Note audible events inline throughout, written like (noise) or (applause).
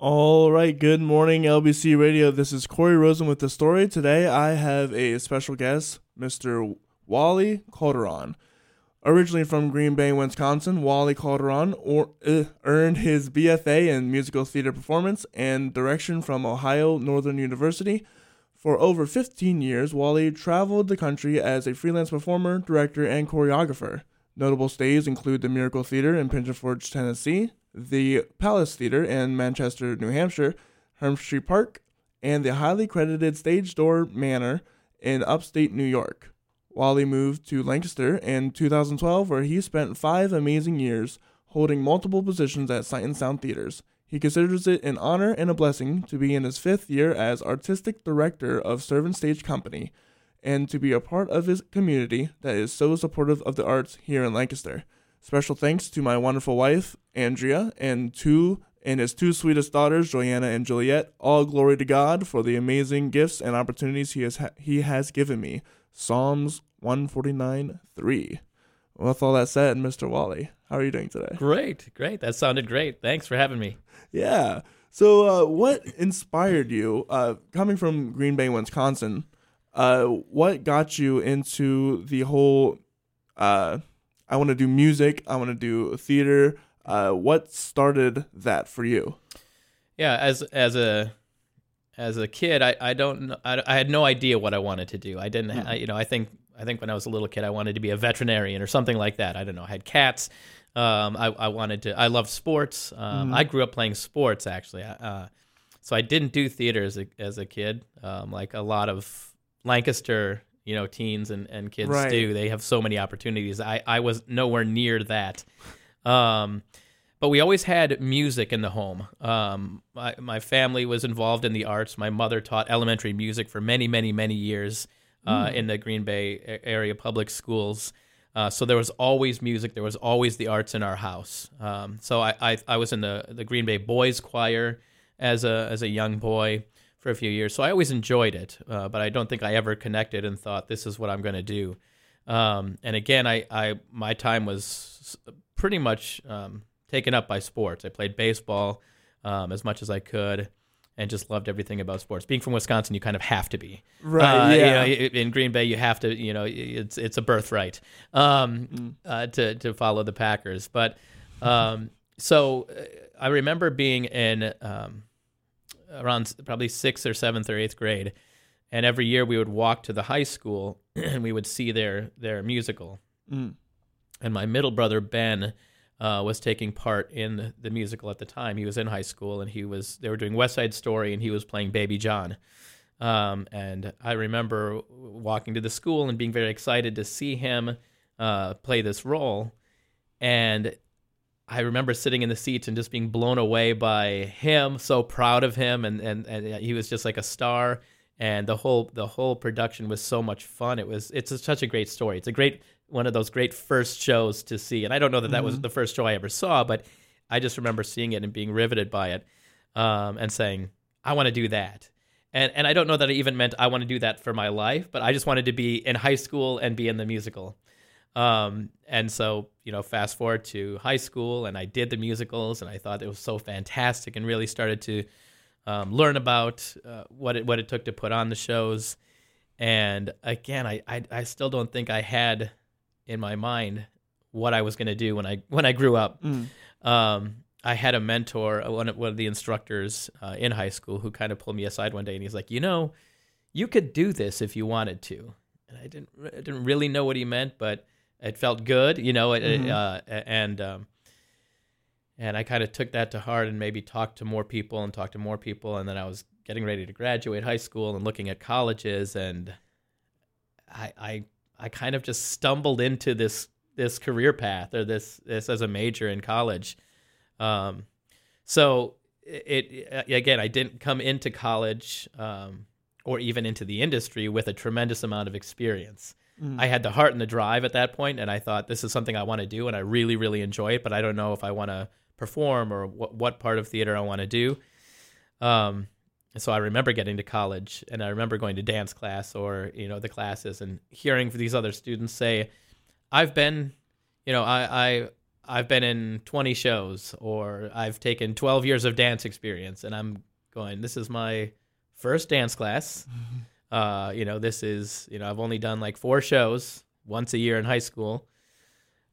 All right, good morning, LBC Radio. This is Corey Rosen with the story. Today I have a special guest, Mr. Wally Calderon. Originally from Green Bay, Wisconsin, Wally Calderon or, uh, earned his BFA in musical theater performance and direction from Ohio Northern University. For over 15 years, Wally traveled the country as a freelance performer, director, and choreographer. Notable stays include the Miracle Theater in Pigeon Forge, Tennessee, the Palace Theater in Manchester, New Hampshire, Hershey Park, and the highly credited Stagedoor Manor in upstate New York. Wally moved to Lancaster in 2012, where he spent five amazing years holding multiple positions at Sight and Sound theaters. He considers it an honor and a blessing to be in his fifth year as artistic director of Servant Stage Company and to be a part of his community that is so supportive of the arts here in Lancaster. Special thanks to my wonderful wife, Andrea, and two and his two sweetest daughters, Joyanna and Juliet. All glory to God for the amazing gifts and opportunities he has ha- he has given me. Psalms 149 3. With all that said, Mr. Wally, how are you doing today? Great, great. That sounded great. Thanks for having me. Yeah. So, uh, what inspired you, uh, coming from Green Bay, Wisconsin? Uh, what got you into the whole? I want to do music. I want to do theater. Uh, what started that for you? Yeah, as as a as a kid, I I don't I, I had no idea what I wanted to do. I didn't, Hmm. I, you know, I think I think when I was a little kid, I wanted to be a veterinarian or something like that. I don't know. I had cats. Um, I I wanted to. I loved sports. Um, I grew up playing sports actually. Uh, so I didn't do theater as a as a kid. Um, like a lot of Lancaster, you know, teens and, and kids Right. do. They have so many opportunities. I I was nowhere near that. Um, but we always had music in the home. Um, my, my family was involved in the arts. My mother taught elementary music for many, many, many years uh, in the Green Bay area public schools. Uh, so there was always music. There was always the arts in our house. Um, so I, I, I was in the, the Green Bay Boys Choir as a as a young boy for a few years. So I always enjoyed it, uh, but I don't think I ever connected and thought this is what I'm going to do. Um, and again, I, I my time was pretty much um, taken up by sports. I played baseball um, as much as I could, and just loved everything about sports. Being from Wisconsin, you kind of have to be. Right, Uh, you yeah. know, in Green Bay, you have to. You know, it's it's a birthright um, uh, to to follow the Packers. But um, so uh, I remember being in um, around probably sixth or seventh or eighth grade, and every year we would walk to the high school (clears throat) and we would see their their musical. Mm. And my middle brother Ben uh, was taking part in the musical at the time. He was in high school and he was they were doing West Side Story and he was playing Baby John. Um, and I remember walking to the school and being very excited to see him uh, play this role. And I remember sitting in the seats and just being blown away by him, so proud of him, and, and, and he was just like a star. And the whole the whole production was so much fun. It was it's such a great story. It's a great one of those great first shows to see. And I don't know that that was the first show I ever saw, but I just remember seeing it and being riveted by it, um, and saying I want to do that. And and I don't know that it even meant I want to do that for my life, but I just wanted to be in high school and be in the musical. Um, and so, you know, fast forward to high school, and I did the musicals, and I thought it was so fantastic, and really started to um, learn about uh, what it what it took to put on the shows. And again, I, I I still don't think I had in my mind what I was going to do when I when I grew up. Mm. Um, I had a mentor, uh, one of, one of the instructors uh, in high school, who kind of pulled me aside one day, and he's like, "You know, you could do this if you wanted to." And I didn't I didn't really know what he meant, but it felt good, you know. it- it, Mhm. uh, and um, and I kind of took that to heart and maybe talked to more people and talked to more people, and then I was getting ready to graduate high school and looking at colleges, and I I I kind of just stumbled into this this career path or this this as a major in college. Um, so it, it again, I didn't come into college um, or even into the industry with a tremendous amount of experience. Mm. I had the heart and the drive at that point, and I thought this is something I want to do, and I really, really enjoy it. But I don't know if I want to perform or what what part of theater I want to do. Um, and so I remember getting to college, and I remember going to dance class or you know the classes, and hearing these other students say, "I've been, you know, I I I've been in 20 shows or I've taken 12 years of dance experience and I'm going this is my first dance class. (laughs) Uh, you know, this is, you know, I've only done like four shows once a year in high school.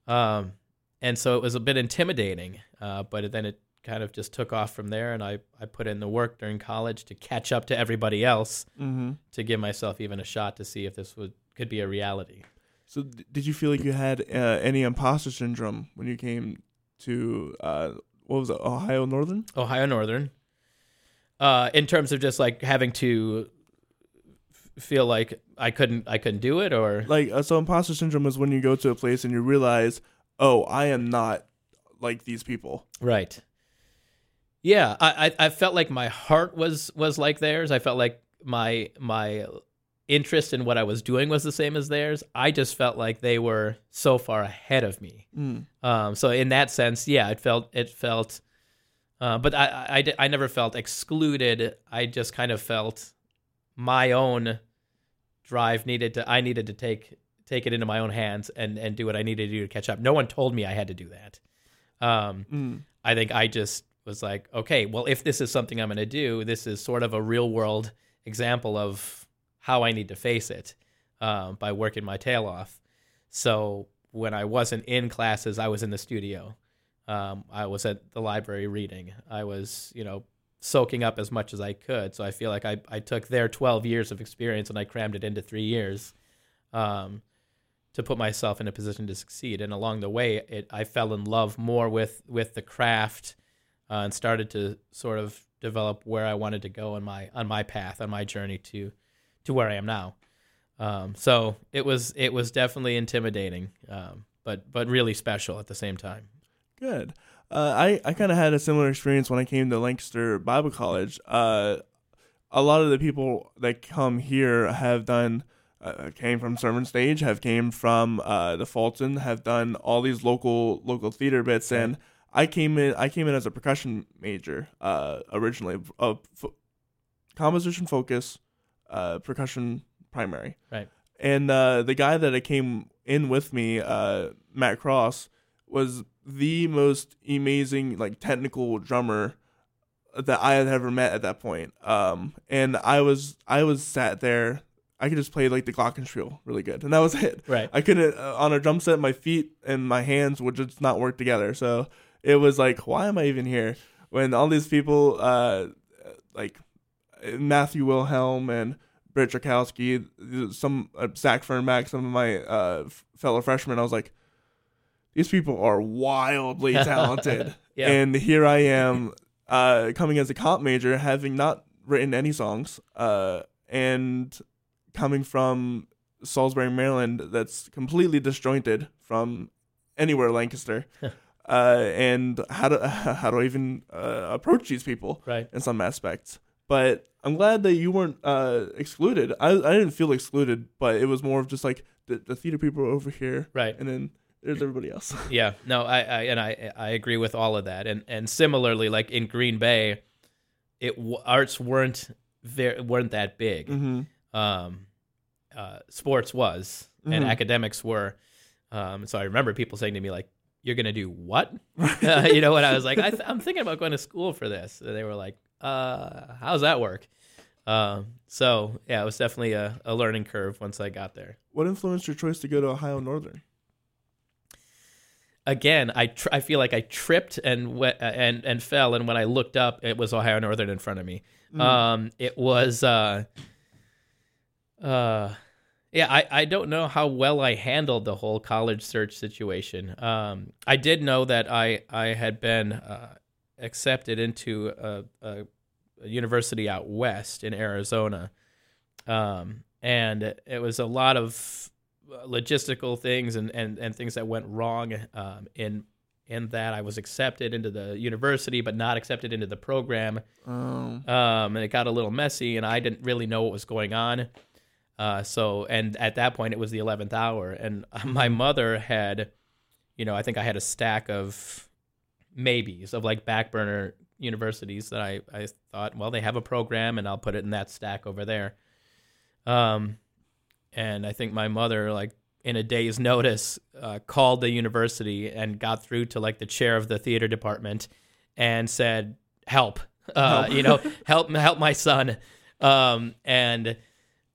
Um, and so it was a bit intimidating, uh, but then it kind of just took off from there. And I, I put in the work during college to catch up to everybody else Mm-hmm. to give myself even a shot to see if this would could be a reality. So, d- did you feel like you had uh, any imposter syndrome when you came to uh, what was it, Ohio Northern? Ohio Northern. Uh, in terms of just like having to feel like I couldn't I couldn't do it or Like, uh, so imposter syndrome is when you go to a place and you realize, oh, I am not like these people. Right. Yeah, I, I I felt like my heart was was like theirs. I felt like my my interest in what I was doing was the same as theirs. I just felt like they were so far ahead of me. Mm. Um, so in that sense, yeah, it felt it felt, uh, but I, I I I never felt excluded. I just kind of felt my own drive needed to. I needed to take take it into my own hands and and do what I needed to do to catch up. No one told me I had to do that. Um, Mm. I think I just was like, okay, well, if this is something I'm going to do, this is sort of a real world example of how I need to face it um, by working my tail off. So when I wasn't in classes, I was in the studio. Um, I was at the library reading. I was, you know, soaking up as much as I could. So I feel like I, I took their 12 years of experience and I crammed it into three years um, to put myself in a position to succeed. And along the way, it, I fell in love more with, with the craft uh, and started to sort of develop where I wanted to go on my on my path on my journey to to where I am now. Um, so it was it was definitely intimidating, um, but but really special at the same time. Good. Uh, I, I kind of had a similar experience when I came to Lancaster Bible College. Uh, a lot of the people that come here have done, uh, came from Servant Stage, have came from uh, the Fulton, have done all these local local theater bits, and I came in. I came in as a percussion major uh, originally, composition focus, uh, percussion primary. Right. And uh, the guy that I came in with me, uh, Matt Cross, was the most amazing like technical drummer that I had ever met at that point. Um, and I was I was sat there. I could just play like the glockenspiel really good, and that was (laughs) it. Right. I couldn't uh, on a drum set. My feet and my hands would just not work together. So it was like, why am I even here? When all these people, uh, like Matthew Wilhelm and Britt Tchaikovsky, some uh, Zach Fernback, some of my uh, f- fellow freshmen, I was like, these people are wildly (laughs) talented. Yeah. And here I am, uh, coming as a comp major, having not written any songs, uh, and coming from Salisbury, Maryland, that's completely disjointed from anywhere Lancaster. (laughs) uh, and how do (laughs) how do I even uh, approach these people Right. in some aspects? But I'm glad that you weren't uh, excluded. I I didn't feel excluded, but it was more of just like the, the theater people over here, Right. and then there's everybody else. (laughs) Yeah, no, I, I and I I agree with all of that, and and similarly, like in Green Bay, it arts weren't very weren't that big. hmm Um, uh, sports was, and Mhm. academics were. Um, so I remember people saying to me like, "You're gonna do what?" uh, (laughs) (laughs) you know, and I was like, I th- "I'm thinking about going to school for this." And they were like, "Uh, how's that work?" Um, so yeah, it was definitely a, a learning curve once I got there. What influenced your choice to go to Ohio Northern? Again, I tr- I feel like I tripped and we- and and fell, and when I looked up, it was Ohio Northern in front of me. Um, it was uh, uh, yeah. I I don't know how well I handled the whole college search situation. Um, I did know that I I had been uh, accepted into a, a, a university out west in Arizona, um, and it was a lot of logistical things and, and, and things that went wrong um, in in that I was accepted into the university but not accepted into the program. Um, um, and it got a little messy and I didn't really know what was going on. Uh, so and at that point it was the 11th hour and (laughs) my mother had you know I think I had a stack of maybes of like back burner universities that I, I thought well they have a program and I'll put it in that stack over there. Um and I think my mother like in a day's notice, uh, called the university and got through to like the chair of the theater department and said, "Help, uh, you know, (laughs) help, help my son." Um, and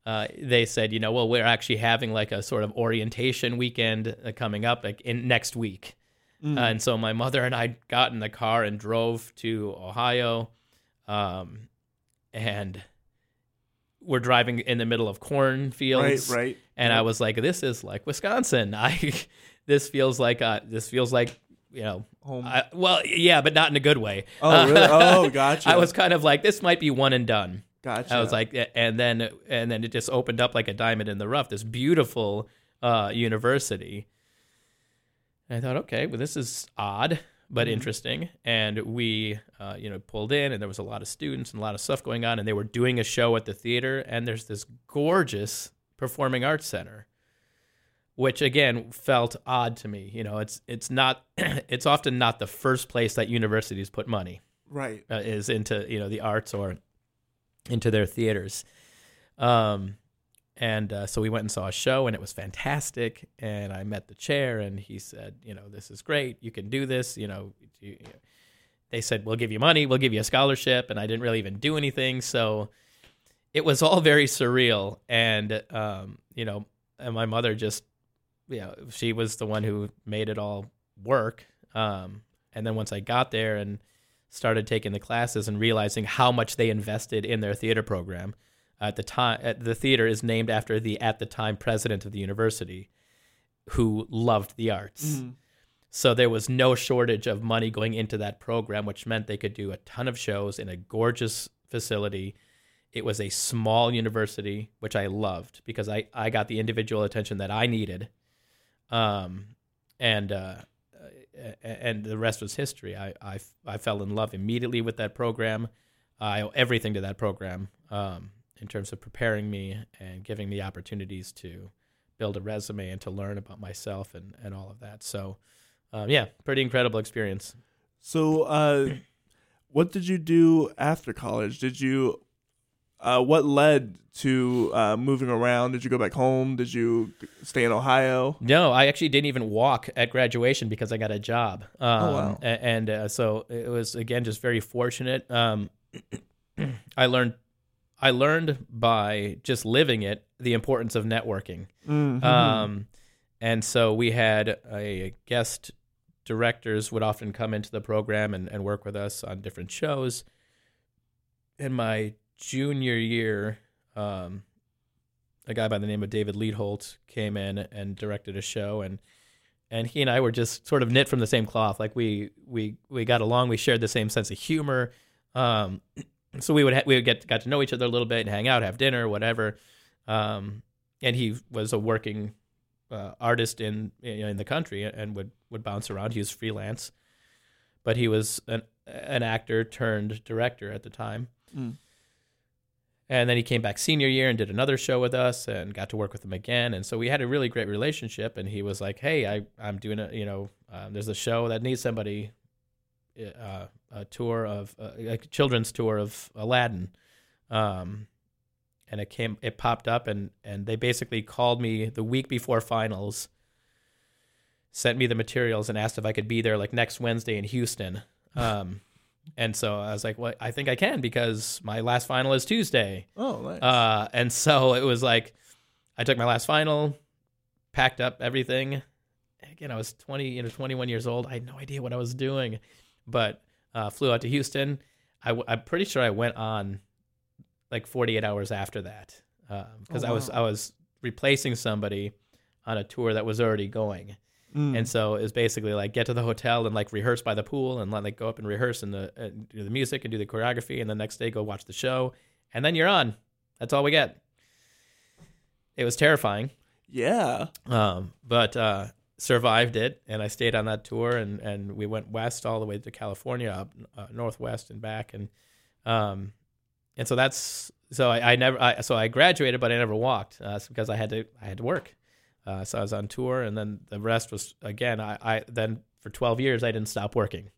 uh, they said, you know, well, we're actually having like a sort of orientation weekend uh, coming up like in next week. Mm. and so my mother and I got in the car and drove to Ohio. Um, and we're driving in the middle of cornfields. right. Right. And I was like, this is like Wisconsin. (laughs) I, this feels like, uh, this feels like, you know, Home. I, well, yeah, but not in a good way. oh, really? (laughs) Oh, gotcha. I was kind of like, this might be one and done. gotcha. I was like, and then and then it just opened up like a diamond in the rough. This beautiful uh, university. And I thought, okay, well, this is odd but Mhm. interesting. And we, uh, you know, pulled in, and there was a lot of students and a lot of stuff going on, and they were doing a show at the theater. And there's this gorgeous performing arts center, which again felt odd to me. You know, it's it's not, (clears throat) it's often not the first place that universities put money right. uh, is into you know the arts or into their theaters. Um, and uh, so we went and saw a show, and it was fantastic. And I met the chair, and he said, "You know, this is great. You can do this. You know." You, you- they said, "We'll give you money. We'll give you a scholarship." And I didn't really even do anything, so it was all very surreal. And um, you know, and my mother just, you know, she was the one who made it all work. Um, and then once I got there and started taking the classes and realizing how much they invested in their theater program. At the time, at the theater is named after the at the time president of the university, who loved the arts. Mm. So there was no shortage of money going into that program, which meant they could do a ton of shows in a gorgeous facility. It was a small university, which I loved because I, I got the individual attention that I needed. Um, and uh, and the rest was history. I, I, I fell in love immediately with that program. I owe everything to that program um, in terms of preparing me and giving me opportunities to build a resume and to learn about myself and, and all of that. So, um, yeah, pretty incredible experience. So, uh, what did you do after college? Did you, uh, what led to uh, moving around? Did you go back home? Did you stay in Ohio? No, I actually didn't even walk at graduation because I got a job. Um, Oh, wow. a- And uh, so it was again just very fortunate. Um, (clears throat) I learned, I learned by just living it the importance of networking. Mhm. Um, and so we had a guest directors would often come into the program and, and work with us on different shows. In my junior year, um, a guy by the name of David Leadholt came in and directed a show and and he and I were just sort of knit from the same cloth. Like we we we got along. We shared the same sense of humor. Um, so we would ha- we would get got to know each other a little bit and hang out, have dinner, whatever. Um, and he was a working uh, artist in in the country and would would bounce around. He was freelance, but he was an an actor turned director at the time. Mm. And then he came back senior year and did another show with us and got to work with him again. And so we had a really great relationship. And he was like, "Hey, I I'm doing a you know um, there's a show that needs somebody, uh, a tour of uh, a children's tour of Aladdin." Um, and it came it popped up and and they basically called me the week before finals sent me the materials and asked if i could be there like next wednesday in houston. (laughs) Um, and so i was like well i think i can because my last final is tuesday. Oh, nice. uh, and so it was like i took my last final packed up everything. Again i was 20 you know 21 years old. I had no idea what i was doing but uh, flew out to houston I w- i'm pretty sure i went on like 48 hours after that because Oh, I was. I was replacing somebody on a tour that was already going, Mm. and so it was basically like get to the hotel and like rehearse by the pool and let like go up and rehearse and the and do the music and do the choreography and the next day go watch the show and then you're on. That's all we get. It was terrifying, yeah. um, but uh, survived it, and I stayed on that tour, and, and we went west all the way to California, up uh, northwest and back, and um, and so that's so I, I never I, so I graduated, but I never walked uh, because I had to I had to work, uh, so I was on tour, and then the rest was again I, I then for twelve years I didn't stop working.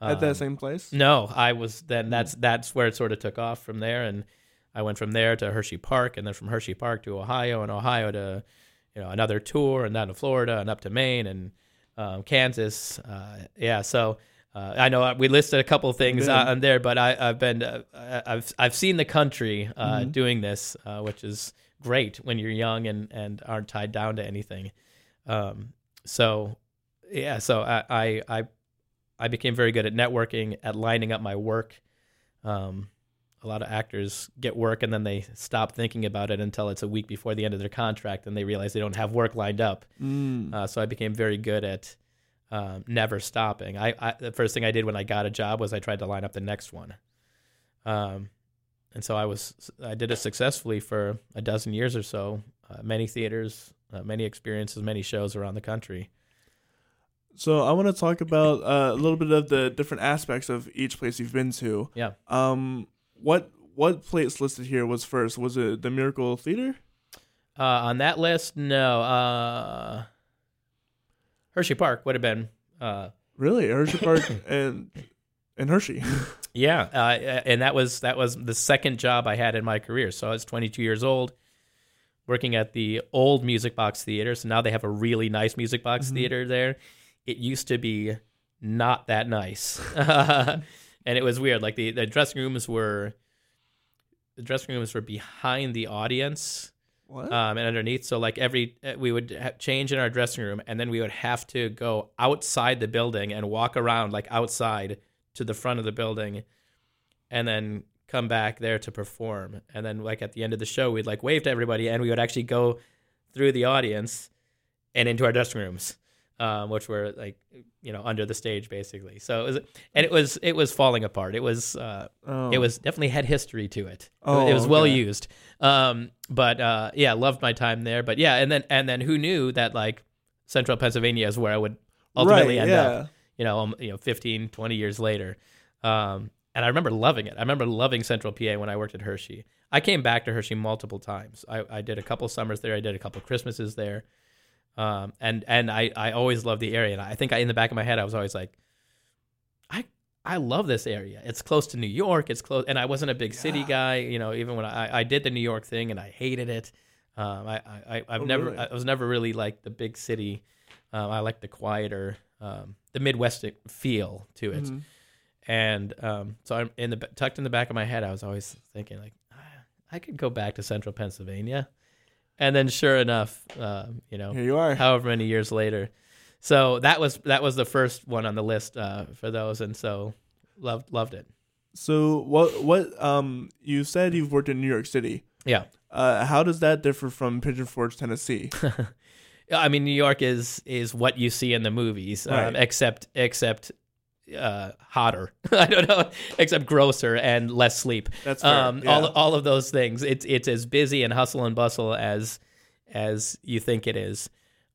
At Um, that same place? no, I was then that's that's where it sort of took off from there and I went from there to Hershey Park and then from Hershey Park to Ohio and Ohio to you know another tour and down to Florida and up to Maine and um, Kansas. Uh, yeah, so uh, I know we listed a couple of things Yeah. on there, but I, I've been uh, I've I've seen the country uh, Mhm. doing this, uh, which is great when you're young and and aren't tied down to anything. Um, so yeah, so I, I I I became very good at networking, at lining up my work. Um, a lot of actors get work and then they stop thinking about it until it's a week before the end of their contract and they realize they don't have work lined up. Mm. Uh, so I became very good at um, never stopping. I, I the first thing I did when I got a job was I tried to line up the next one. Um, and so I was I did it successfully for a dozen years or so. Uh, many theaters, uh, many experiences, many shows around the country. So I want to talk about uh, a little bit of the different aspects of each place you've been to. Yeah. Um, what what place listed here was first? Was it the Miracle Theater? Uh, on that list, no. Uh, Hershey Park would have been. Uh, Really, Hershey Park (coughs) and and Hershey. (laughs) yeah, uh, and that was that was the second job I had in my career. So I was 22 years old, working at the old Music Box Theater. So now they have a really nice Music Box Mhm. Theater there. It used to be not that nice, (laughs) and it was weird. Like the the dressing rooms were. The dressing rooms were behind the audience, what? um, and underneath. So like every uh, we would ha- change in our dressing room, and then we would have to go outside the building and walk around like outside to the front of the building, and then come back there to perform. And then like at the end of the show, we'd like wave to everybody, and we would actually go through the audience and into our dressing rooms. Um, which were like, you know, under the stage basically. So it was, and it was, it was falling apart. It was, uh, oh. it was definitely had history to it. Oh, it was well okay. used. Um, but uh, yeah, loved my time there. But yeah, and then and then who knew that like Central Pennsylvania is where I would ultimately right, end yeah. up. You know, um, you know, 15, 20 years later. Um, and I remember loving it. I remember loving Central PA when I worked at Hershey. I came back to Hershey multiple times. I, I did a couple summers there. I did a couple Christmases there. Um, and and I, I always loved the area. And I think I, in the back of my head, I was always like, I I love this area. It's close to New York. It's close, and I wasn't a big city guy. You know, even when I, I did the New York thing and I hated it. Um, I, I I've Oh, never really? I was never really like the big city. Um, I like the quieter, um, the Midwest feel to it. Mhm. And um, so I'm in the tucked in the back of my head. I was always thinking like, "Ah, I could go back to Central Pennsylvania. And then, sure enough, um, you know, Here you are. however many years later. So that was that was the first one on the list uh, for those, and so loved loved it. So what what um you said you've worked in New York City. Yeah, Uh, how does that differ from Pigeon Forge, Tennessee? (laughs) I mean New York is is what you see in the movies, Right. um, except except uh, hotter. (laughs) I don't know, except grosser and less sleep. That's fair. um, yeah. all all of those things. It's it's as busy and hustle and bustle as as you think it is.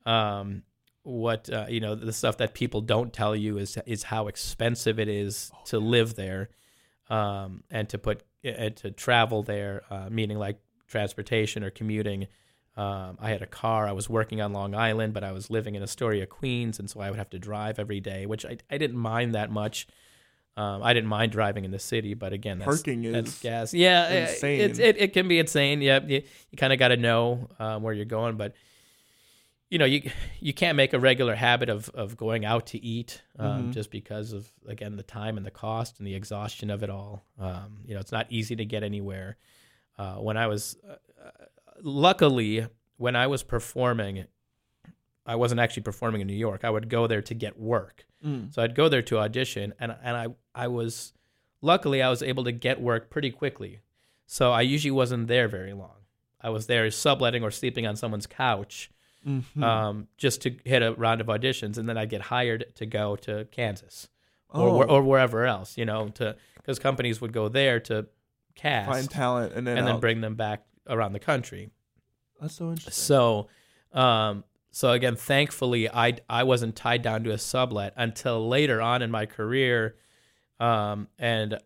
Um, what uh, you know, the stuff that people don't tell you is is how expensive it is to live there, um, and to put and to travel there, uh, meaning like transportation or commuting. Um, I had a car. I was working on Long Island, but I was living in Astoria, Queens, and so I would have to drive every day, which I, I didn't mind that much. Um, I didn't mind driving in the city, but again, that's, Parking is that's gas. Yeah, insane. It's, it it can be insane. Yeah, you, you kind of got to know um, where you're going, but you know you you can't make a regular habit of of going out to eat um, Mhm. just because of again the time and the cost and the exhaustion of it all. Um, you know, it's not easy to get anywhere. Uh, when I was uh, uh, luckily when I was performing, I wasn't actually performing in New York. I would go there to get work. Mm. So I'd go there to audition, and and I I was luckily I was able to get work pretty quickly. So I usually wasn't there very long. I was there subletting or sleeping on someone's couch, Mhm. um, just to hit a round of auditions, and then I'd get hired to go to Kansas or oh, where- or wherever else, you know, to because companies would go there to cast find talent and then and then bring them back around the country. That's so interesting. So, um, so again, thankfully, I I wasn't tied down to a sublet until later on in my career, um, and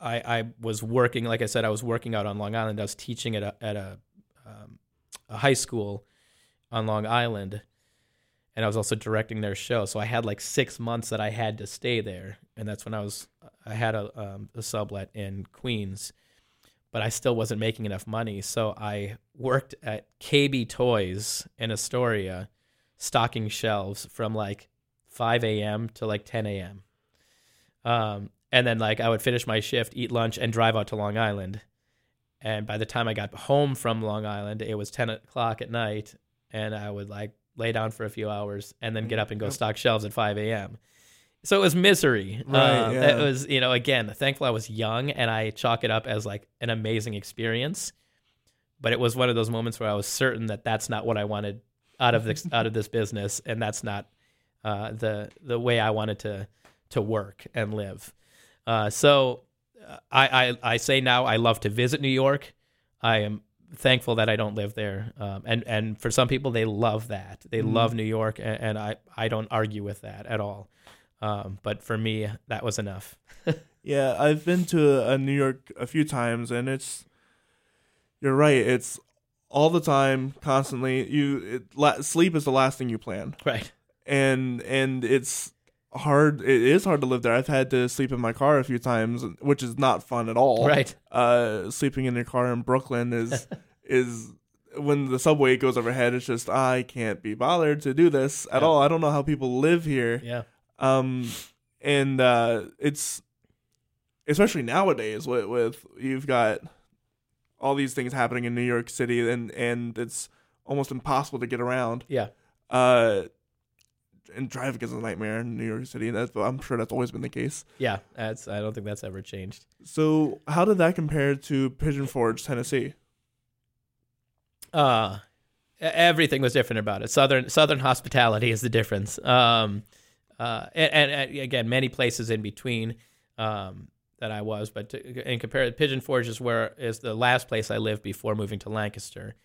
I I was working, like I said, I was working out on Long Island. I was teaching at a at a, um, a high school on Long Island, and I was also directing their show. So I had like six months that I had to stay there, and that's when I was I had a um, a sublet in Queens. But I still wasn't making enough money. So I worked at KB Toys in Astoria, stocking shelves from like 5 a.m. to like 10 a.m. Um, and then like I would finish my shift, eat lunch, and drive out to Long Island. And by the time I got home from Long Island, it was 10 o'clock at night, and I would like lay down for a few hours and then get up and go stock shelves at 5 a.m. So it was misery. Right, Um, yeah. It was, you know, again, thankful I was young and I chalk it up as like an amazing experience. But it was one of those moments where I was certain that that's not what I wanted out of this out of this business, and that's not uh, the the way I wanted to to work and live. Uh, so uh, I, I I say now I love to visit New York. I am thankful that I don't live there, um, and and for some people they love that they Mhm. love New York, and, and I I don't argue with that at all. Um, but for me, that was enough. (laughs) Yeah, I've been to uh, New York a few times, and it's you're right. It's all the time, constantly. You it, la- sleep is the last thing you plan, Right. and and it's hard. It is hard to live there. I've had to sleep in my car a few times, which is not fun at all. Right. Uh, sleeping in your car in Brooklyn is (laughs) is when the subway goes overhead. It's just I can't be bothered to do this at Yeah. all. I don't know how people live here. Yeah. Um, and uh, it's especially nowadays with with you've got all these things happening in New York City, and and it's almost impossible to get around. Yeah. Uh, and traffic is a nightmare in New York City. and That's I'm sure that's always been the case. Yeah. That's I don't think that's ever changed. So how did that compare to Pigeon Forge, Tennessee? uh everything was different about it southern southern hospitality is the difference um uh and, and, and again many places in between um that i was but to, in compare pigeon forge is where is the last place i lived before moving to lancaster.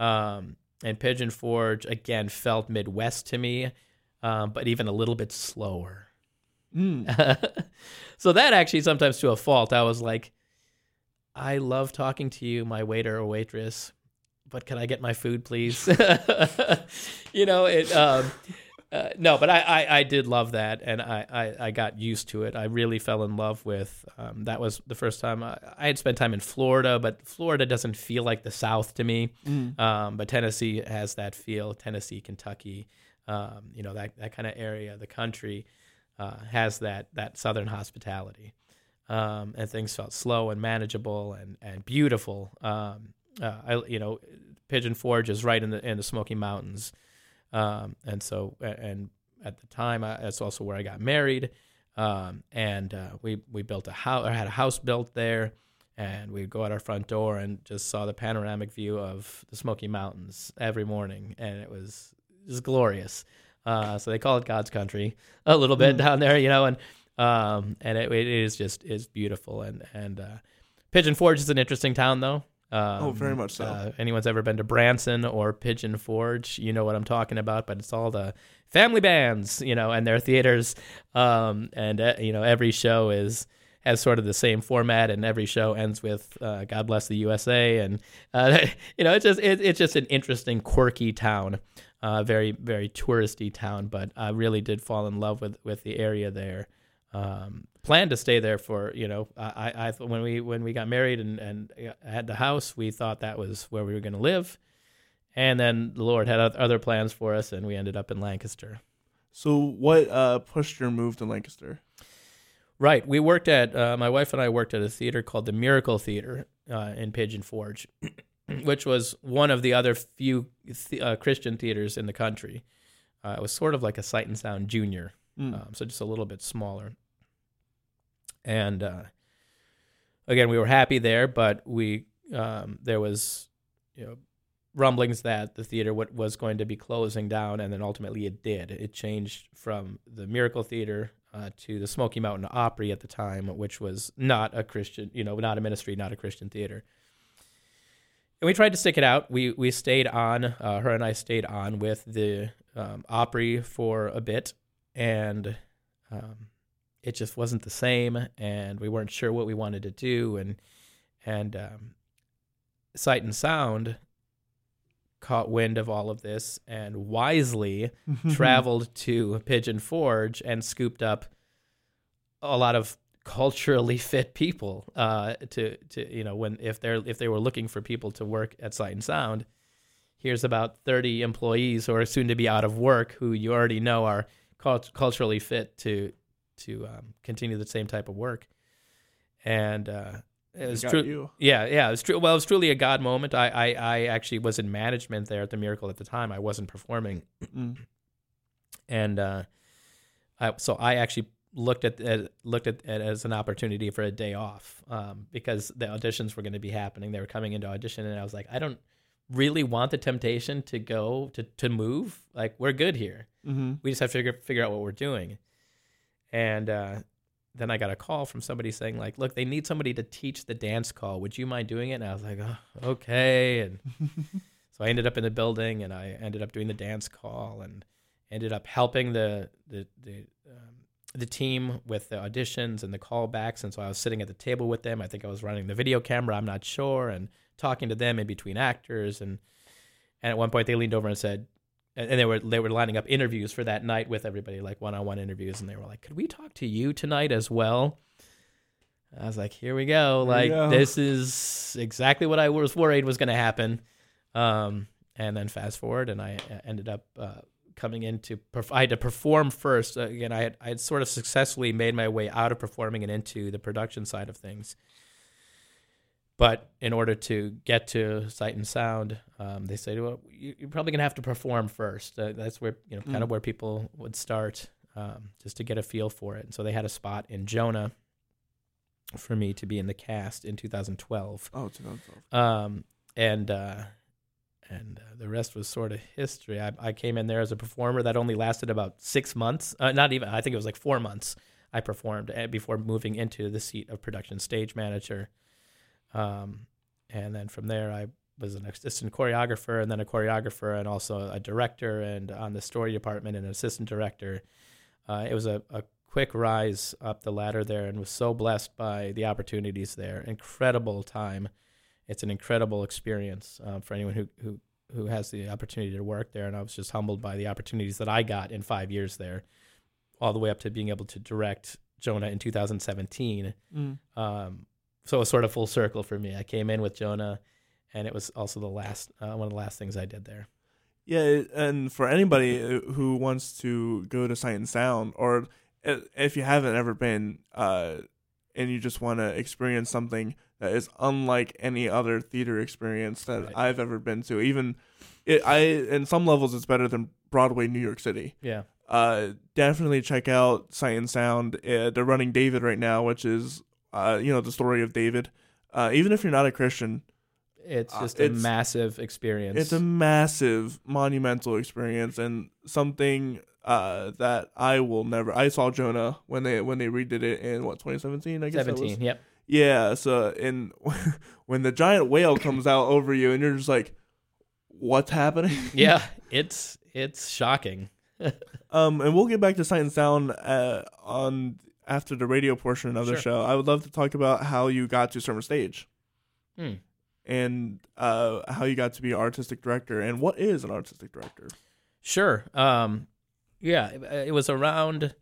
Um and pigeon forge again felt midwest to me um but even a little bit slower. Mm. (laughs) so that actually sometimes to a fault. I was like i love talking to you my waiter or waitress but can i get my food please? (laughs) You know it um uh, no but I, I i did love that and I, I i got used to it i really fell in love with um that was the first time i, I had spent time in florida but florida doesn't feel like the south to me Mm. um, but Tennessee has that feel. Tennessee, Kentucky, um, you know that that kind of area. The country uh, has that that southern hospitality, um, and things felt slow and manageable and and beautiful. Um, uh, I you know, Pigeon Forge is right in the in the Smoky Mountains, um, and so and at the time I, that's also where I got married, um, and uh, we we built a house. I had a house built there and we'd go out our front door and just saw the panoramic view of the Smoky Mountains every morning, and it was just glorious. Uh, so they call it God's country a little bit Mm. down there, you know, and um, and it, it is just is beautiful. And and uh, Pigeon Forge is an interesting town, though. Um, Oh, very much so. Uh, anyone's ever been to Branson or Pigeon Forge, you know what I'm talking about. But it's all the family bands, you know, and their theaters, um, and uh, you know every show is has sort of the same format, and every show ends with uh, "God bless the USA," and uh, (laughs) you know it's just it, it's just an interesting, quirky town, uh, very very touristy town. But I really did fall in love with with the area there. Um, planned to stay there for you know I I when we when we got married and and had the house, we thought that was where we were going to live. And then the Lord had other plans for us, and we ended up in Lancaster. So what uh, pushed your move to Lancaster? Right. We worked at, uh, my wife and I worked at a theater called the Miracle Theater uh, in Pigeon Forge, (clears throat) which was one of the other few th- uh, Christian theaters in the country. Uh, it was sort of like a Sight and Sound Junior, Mm. um, so just a little bit smaller. And uh, again, we were happy there, but we um, there was you know rumblings that the theater wa- was going to be closing down, and then ultimately it did. It changed from the Miracle Theater uh, to the Smoky Mountain Opry at the time, which was not a Christian, you know, not a ministry, not a Christian theater. And we tried to stick it out. We we stayed on. Uh, her and I stayed on with the um, Opry for a bit, and um, it just wasn't the same. And we weren't sure what we wanted to do. And and um, Sight and Sound caught wind of all of this and wisely (laughs) traveled to Pigeon Forge and scooped up a lot of culturally fit people uh, to to you know when if they're if they were looking for people to work at Sight and Sound, here's about 30 employees who are soon to be out of work who you already know are cult- culturally fit to to um, continue the same type of work, and uh, it was true. Yeah, yeah, it was true. Well, it was truly a God moment. I, I I actually was in management there at the Miracle at the time. I wasn't performing, Mm. and uh, I, so I actually looked at it, looked at it as an opportunity for a day off um, because the auditions were going to be happening. They were coming into audition, and I was like, I don't really want the temptation to go to to move. Like we're good here. Mm-hmm. We just have to figure figure out what we're doing. And uh, then I got a call from somebody saying like, look, they need somebody to teach the dance call. Would you mind doing it? And I was like, oh, okay. And (laughs) so I ended up in the building, and I ended up doing the dance call, and ended up helping the the the um, the team with the auditions and the callbacks. And so I was sitting at the table with them. I think I was running the video camera. I'm not sure, and talking to them in between actors. And and at one point they leaned over and said, and they were they were lining up interviews for that night with everybody, like one on one interviews. And they were like, "Could we talk to you tonight as well?" I was like, "Here we go! Here Like go. this is exactly what I was worried was going to happen." Um, and then fast forward, and I uh, ended up uh, coming into. Perf- I had to perform first. Uh, again, I had I had sort of successfully made my way out of performing and into the production side of things. But in order to get to Sight and Sound, um, they say, well, you, you're probably gonna have to perform first. Uh, that's where you know kind Mm. of where people would start, um, just to get a feel for it. And so they had a spot in Jonah for me to be in the cast in 2012 Oh, 2012. um, and uh, and uh, the rest was sort of history. I, I came in there as a performer that only lasted about six months, uh, not even. I think it was like four months. I performed uh, before moving into the seat of production stage manager, um, and then from there I was an assistant choreographer, and then a choreographer, and also a director, and on the story department, and an assistant director. Uh, it was a, a quick rise up the ladder there, and was so blessed by the opportunities there. Incredible time it's an incredible experience um, for anyone who, who who has the opportunity to work there. And I was just humbled by the opportunities that I got in five years there, all the way up to being able to direct Jonah in 2017. Mm. Um, so it was sort of full circle for me. I came in with Jonah, and it was also the last uh, one of the last things I did there. Yeah, and for anybody uh, who wants to go to Sight and Sound, or uh, if you haven't ever been, uh, and you just want to experience something that is unlike any other theater experience that Right. I've ever been to, even it, I, in some levels, it's better than Broadway, New York City. Yeah, Uh, definitely check out Sight and Sound. Uh, they're running David right now, which is, uh, you know, the story of David. Uh, even if you're not a Christian, it's Uh, just a it's- massive experience. it's a massive, monumental experience and something uh, that I will never. I saw Jonah when they when they redid it in what 2017. I guess that was- 17. Yep. Yeah. So in (laughs) when the giant whale comes out over you and you're just like, what's happening? (laughs) Yeah, it's it's shocking. (laughs) Um, and we'll get back to Sight and Sound uh, on after the radio portion of the Sure. show. I would love to talk about how you got to Servant Stage Hmm. and uh, how you got to be artistic director and what is an artistic director. Sure. Um, yeah, it, it was around.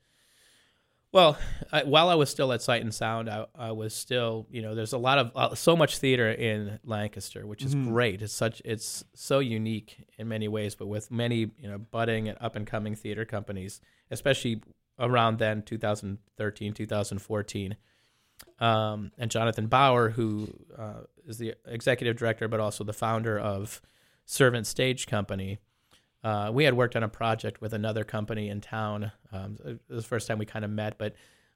Well, I, while I was still at Sight and Sound, I, I was still, you know, there's a lot of uh, so much theater in Lancaster, which is Mhm. great. It's such, it's so unique in many ways, but with many, you know, budding and up and coming theater companies, especially around then, 2013, 2014. Um, and Jonathan Bauer, who uh, is the executive director, but also the founder of Servant Stage Company. Uh, we had worked on a project with another company in town. Um, it was the first time we kind of met, but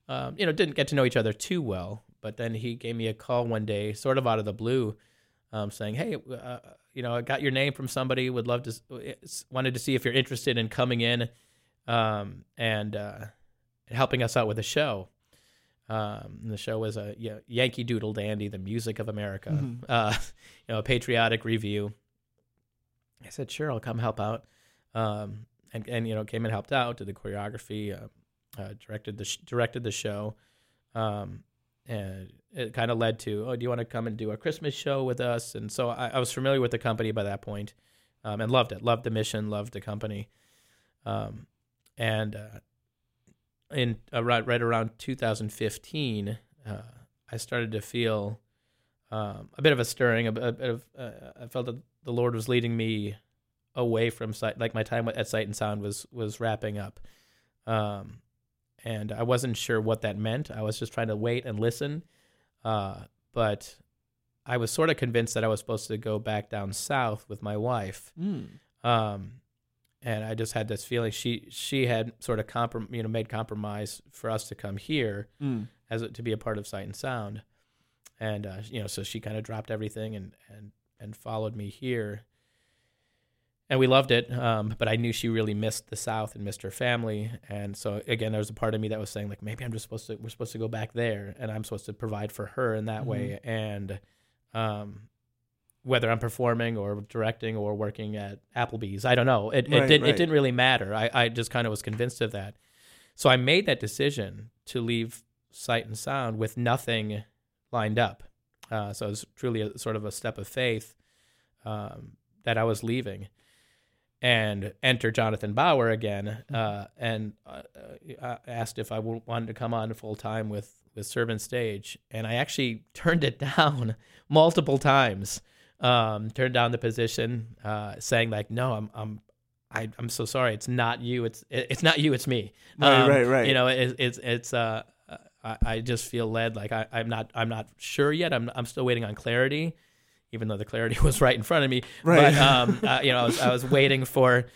um, you know, didn't get to know each other too well. But then he gave me a call one day, sort of out of the blue, um, saying, "Hey, uh, you know, I got your name from somebody. Would love to, wanted to see if you're interested in coming in um, and uh, helping us out with a show." Um, the show was a yeah, Yankee Doodle Dandy, the music of America, Mhm. uh, (laughs) you know, a patriotic review. I said, sure, I'll come help out. Um, and, and, you know, came and helped out, did the choreography, uh, uh, directed the, sh- directed the show. Um, and it kind of led to, oh, do you want to come and do a Christmas show with us? And so I, I was familiar with the company by that point, um, and loved it, loved the mission, loved the company. Um, and, uh, in uh, right, right around 2015, uh, I started to feel um, a bit of a stirring. A, a bit of uh, I felt that the Lord was leading me away from sight. Like my time at Sight and Sound was was wrapping up, um, and I wasn't sure what that meant. I was just trying to wait and listen, uh, but I was sort of convinced that I was supposed to go back down south with my wife. Mm. Um, and I just had this feeling she she had sort of comprom- you know made compromise for us to come here Mm. as a, to be a part of Sight and Sound, and uh, you know so she kind of dropped everything and and and followed me here, and we loved it. Um, but I knew she really missed the South and missed her family, and so again there was a part of me that was saying like maybe I'm just supposed to we're supposed to go back there, and I'm supposed to provide for her in that way, and um, whether I'm performing or directing or working at Applebee's. I don't know. It, it didn't right. it didn't really matter. I, I just kind of was convinced of that. So I made that decision to leave Sight and Sound with nothing lined up. Uh, so it was truly a sort of a step of faith um, that I was leaving. And enter Jonathan Bauer again, uh, and uh, uh, asked if I wanted to come on full time with with Servant Stage, and I actually (laughs) turned it down multiple times um, turned down the position, uh, saying like, "No, I'm, I'm, I, I'm so sorry. It's not you. It's, it, it's not you. It's me. Right, Um, right, right. You know, it, it's, it's. Uh, I, I just feel led. Like I, I'm not, I'm not sure yet. I'm, I'm still waiting on clarity, even though the clarity (laughs) was right in front of me. Right. But um, (laughs) uh, you know, I was, I was waiting for,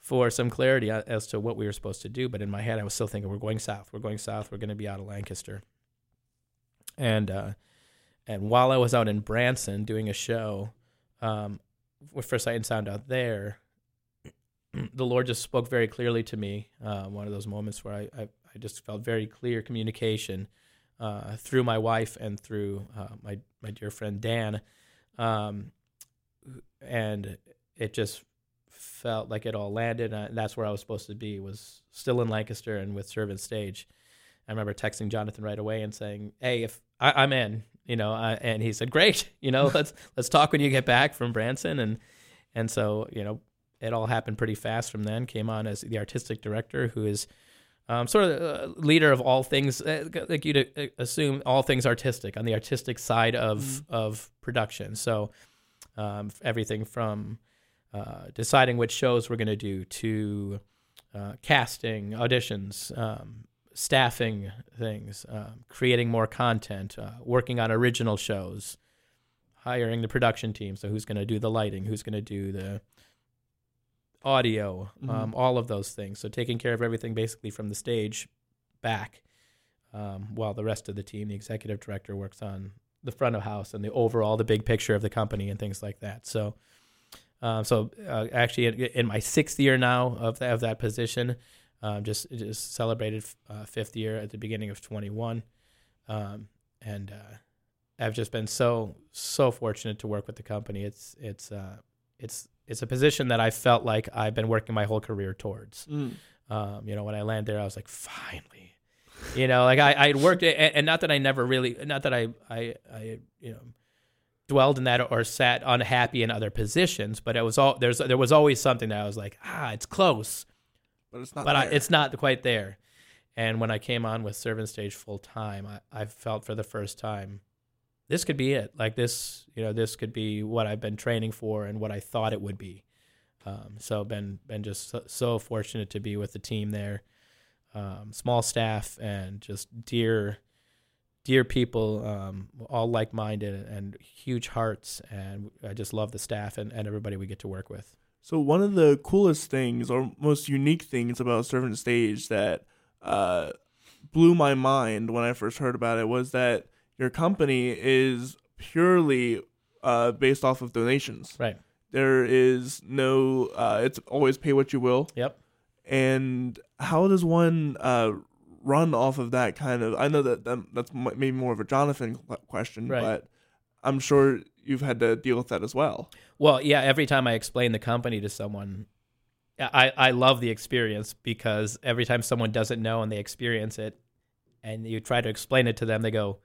for some clarity as to what we were supposed to do. But in my head, I was still thinking, we're going south. We're going south. We're going to be out of Lancaster. And, uh, and while I was out in Branson doing a show, um, with First Sight and Sound out there, (clears throat) the Lord just spoke very clearly to me. Uh, one of those moments where I, I, I just felt very clear communication uh, through my wife and through uh, my my dear friend Dan, um, and it just felt like it all landed. And that's where I was supposed to be. Was still in Lancaster and with Servant Stage. I remember texting Jonathan right away and saying, "Hey, if I, I'm in, you know," uh, and he said, "Great, you know, (laughs) let's let's talk when you get back from Branson." And and so you know, it all happened pretty fast from then. Came on as the artistic director, who is um, sort of uh, leader of all things, uh, like you'd uh, assume, all things artistic on the artistic side of of production. So um, everything from uh, deciding which shows we're going to do to uh, casting, auditions, um, staffing things, um, creating more content, uh, working on original shows, hiring the production team. So who's going to do the lighting? Who's going to do the audio? Um, all of those things. So taking care of everything basically from the stage back, um, while the rest of the team, the executive director, works on the front of house and the overall, the big picture of the company and things like that. So. Um, so uh, actually, in, in my sixth year now of that, of that position, um, just just celebrated uh, fifth year at the beginning of 21, um, and uh, I've just been so so fortunate to work with the company. It's it's uh, it's it's a position that I felt like I've been working my whole career towards. Mm. Um, you know, when I landed there, I was like, finally, you know, like I I'd worked, and, and not that I never really, not that I I I you know dwelled in that or sat unhappy in other positions, but it was all there's there was always something that I was like, ah, it's close, But it's not. but I, it's not quite there. And when I came on with Servant Stage full time, I, I felt for the first time, this could be it. Like this, you know, this could be what I've been training for and what I thought it would be. Um, so been been just so, so fortunate to be with the team there, um, small staff and just dear, dear people, um, all like minded and huge hearts, and I just love the staff and, and everybody we get to work with. So one of the coolest things or most unique things about Servant Stage that uh, blew my mind when I first heard about it was that your company is purely uh, based off of donations. Right. There is no. Uh, it's always pay what you will. Yep. And how does one uh, run off of that kind of? I know that, that that's maybe more of a Jonathan question, Right. but I'm sure you've had to deal with that as well. Well, yeah. Every time I explain the company to someone, I I love the experience because every time someone doesn't know and they experience it, and you try to explain it to them, they go,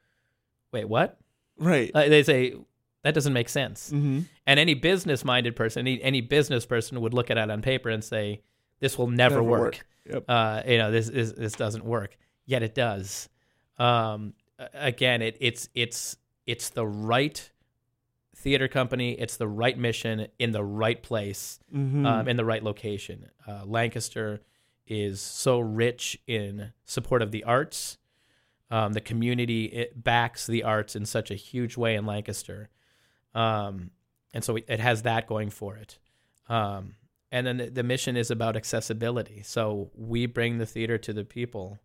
"Wait, what?" Right. Uh, they say that doesn't make sense. mm-hmm. And any business-minded person, any any business person would look at it on paper and say, "This will never, Never work." work. Yep. Uh, you know, this is this doesn't work. yet it does. Um, again, it, it's it's it's the right theater company. It's the right mission in the right place, Mm-hmm. um, in the right location. Uh, Lancaster is so rich in support of the arts. Um, the community it backs the arts in such a huge way in Lancaster, um, and so it has that going for it. Um, and then the, the mission is about accessibility. So we bring the theater to the people,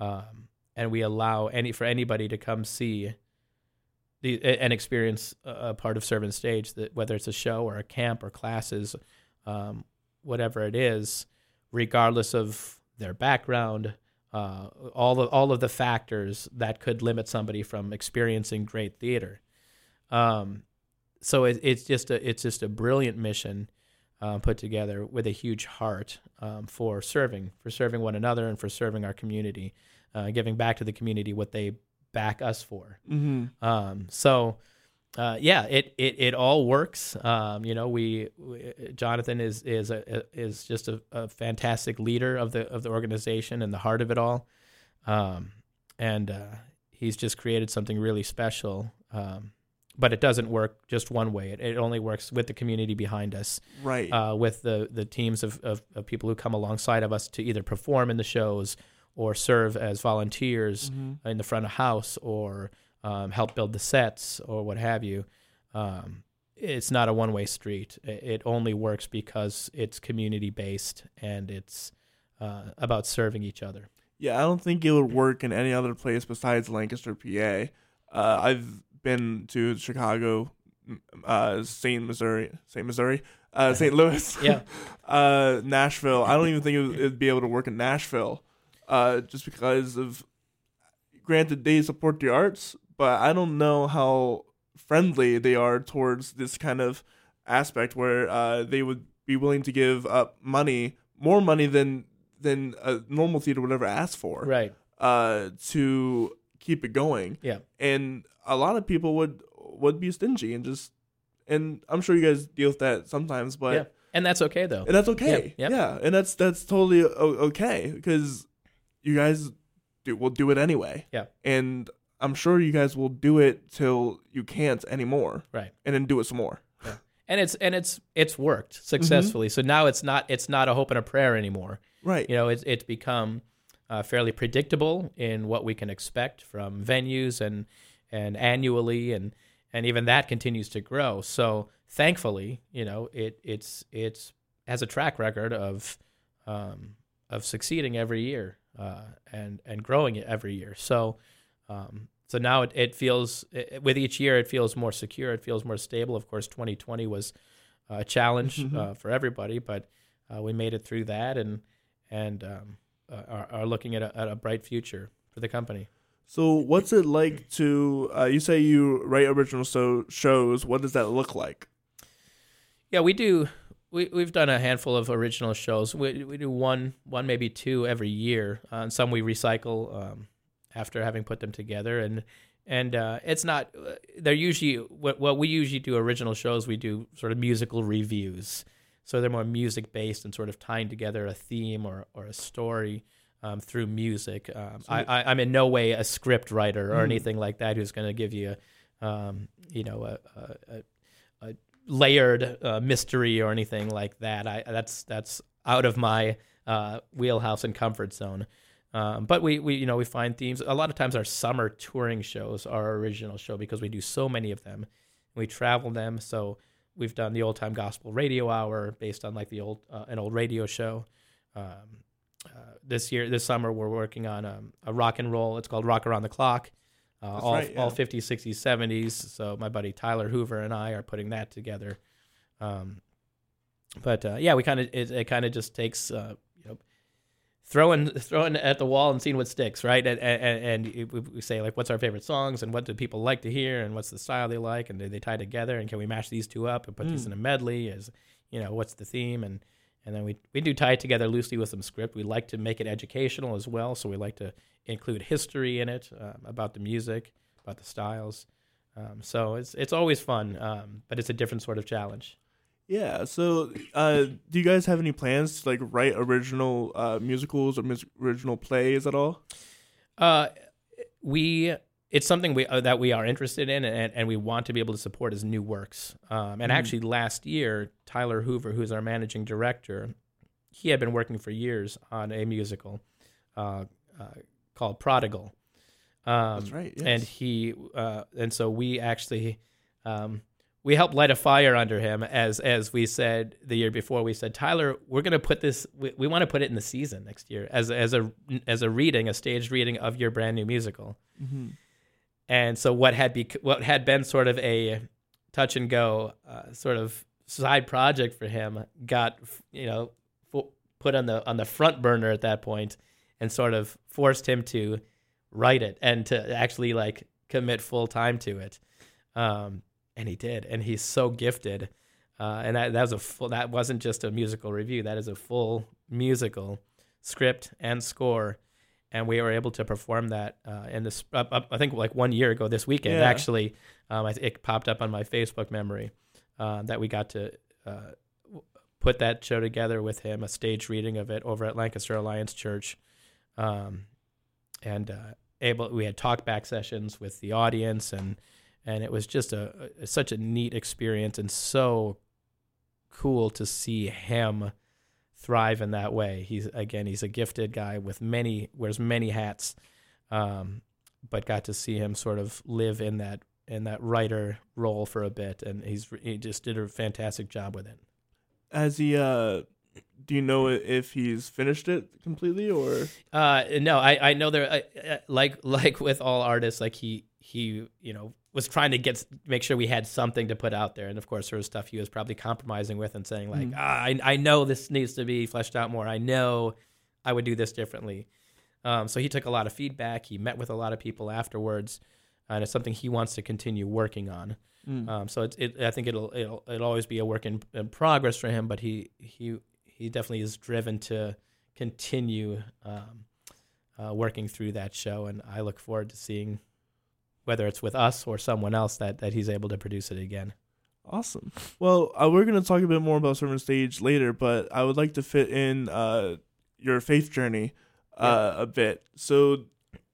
um, and we allow any for anybody to come see the and experience a part of Servant Stage. That whether it's a show or a camp or classes, um, whatever it is, regardless of their background, uh, all of all of the factors that could limit somebody from experiencing great theater. Um, so it, it's just a it's just a brilliant mission uh, put together with a huge heart um, for serving for serving one another and for serving our community, uh, giving back to the community what they back us for. Mm-hmm. Um, so, uh, yeah, it, it, it all works. Um, you know, we, we Jonathan is is a, is just a, a fantastic leader of the of the organization and the heart of it all, um, and uh, he's just created something really special. Um, but it doesn't work just one way. It, it only works with the community behind us, Right. uh, with the the teams of, of, of people who come alongside of us to either perform in the shows or serve as volunteers Mhm. in the front of house or um, help build the sets or what have you. Um, it's not a one way street. It only works because it's community based and it's uh, about serving each other. Yeah, I don't think it would work in any other place besides Lancaster, PA. Uh, I've been to Chicago, uh, St. Missouri, St. Missouri, uh, St. (laughs) Louis, Yeah. (laughs) uh, Nashville. I don't even think it would, be able to work in Nashville, uh, just because of. Granted, they support the arts, but I don't know how friendly they are towards this kind of aspect where uh, they would be willing to give up money, more money than than a normal theater would ever ask for Right. uh, to keep it going. Yeah. And a lot of people would would be stingy and just and I'm sure you guys deal with that sometimes, but Yeah. And that's okay though. and that's okay. Yep, yep. Yeah, and that's that's totally okay because you guys do will do it anyway. Yeah. And I'm sure you guys will do it till you can't anymore. Right. And then do it some more. Yeah. And it's and it's it's worked successfully. So now it's not it's not a hope and a prayer anymore. Right. you know it's it's become uh, fairly predictable in what we can expect from venues and and annually and and even that continues to grow so thankfully you know it it's it's has a track record of um, of succeeding every year uh, and and growing it every year so um, so now it, it feels it, with each year it feels more secure it feels more stable of course 2020 was a challenge Mhm. uh, for everybody but uh, we made it through that and and um, are, are looking at a, at a bright future for the company. So what's it like to? Uh, you say you write original so shows. What does that look like? Yeah, we do. We we've done a handful of original shows. We we do one one maybe two every year. Uh, and some we recycle um, after having put them together, and and uh, it's not. uh, They're usually what what we usually do original shows. We do sort of musical reviews, so they're more music based and sort of tying together a theme or or a story. Um, through music, um, I, I, I'm in no way a script writer or Hmm. anything like that who's going to give you, um, you know, a, a, a layered uh, mystery or anything like that. I that's that's out of my uh, wheelhouse and comfort zone. Um, but we, we you know we find themes. A lot of times our summer touring shows are our original show because we do so many of them. We travel them. So we've done the old time gospel radio hour based on like the old uh, an old radio show. Um, uh, this year, this summer, we're working on um, a rock and roll. It's called Rock Around the Clock. Uh, all right, yeah. all 50s, 60s, 70s. So my buddy Tyler Hoover and I are putting that together. Um, but uh, yeah, we kind of it, it kind of just takes uh, you know throwing (laughs) throwing at the wall and seeing what sticks, right? And and, and we- say like, what's our favorite songs and what do people like to hear and what's the style they like and do they tie together and can we mash these two up and put these Mm. in a medley? As you know, what's the theme and and then we we do tie it together loosely with some script. We like to make it educational as well, so we like to include history in it um, about the music, about the styles. Um, so it's it's always fun, um, but it's a different sort of challenge. Yeah. So, uh, do you guys have any plans to like write original uh, musicals or mus- original plays at all? Uh, we it's something we uh, that we are interested in and, and we want to be able to support as new works. Um, and Mhm. actually, last year, Tyler Hoover, who's our managing director, he had been working for years on a musical uh, uh, called Prodigal. Um, That's right. Yes. and he uh, and so we actually um, we helped light a fire under him as as we said the year before we said Tyler we're going to put this we, we want to put it in the season next year as as a as a reading a staged reading of your brand new musical Mhm. And so what had be what had been sort of a touch and go uh, sort of side project for him got you know put on the on the front burner at that point and sort of forced him to write it and to actually like commit full time to it. Um, and he did. And he's so gifted. Uh, and that, that was a full that wasn't just a musical review. That is a full musical script and score and we were able to perform that uh, in this uh, I think like one year ago this weekend Yeah. actually um, I, it popped up on my Facebook memory uh, that we got to uh, put that show together with him a stage reading of it over at Lancaster Alliance Church um, and uh, able we had talk back sessions with the audience and and it was just a, a such a neat experience and so cool to see him thrive in that way. He's again, he's a gifted guy with many wears many hats, um, but got to see him sort of live in that in that writer role for a bit, and he's he just did a fantastic job with it. As he? Uh, do you know if he's finished it completely or? Uh, no, I, I know there uh, uh, like (laughs) like with all artists, like he he you know was trying to get make sure we had something to put out there, and of course there was stuff he was probably compromising with and saying like Mhm. ah, I I know this needs to be fleshed out more. I know I would do this differently. Um, so he took a lot of feedback. He met with a lot of people afterwards, and it's something he wants to continue working on. Mm. Um, so it's it, I think it'll it'll it'll always be a work in, in progress for him, but he he he definitely is driven to continue um, uh, working through that show, and I look forward to seeing whether it's with us or someone else that that he's able to produce it again. Awesome. Well, uh, we're going to talk a bit more about Servant Stage later, but I would like to fit in uh, your faith journey uh, a bit. So,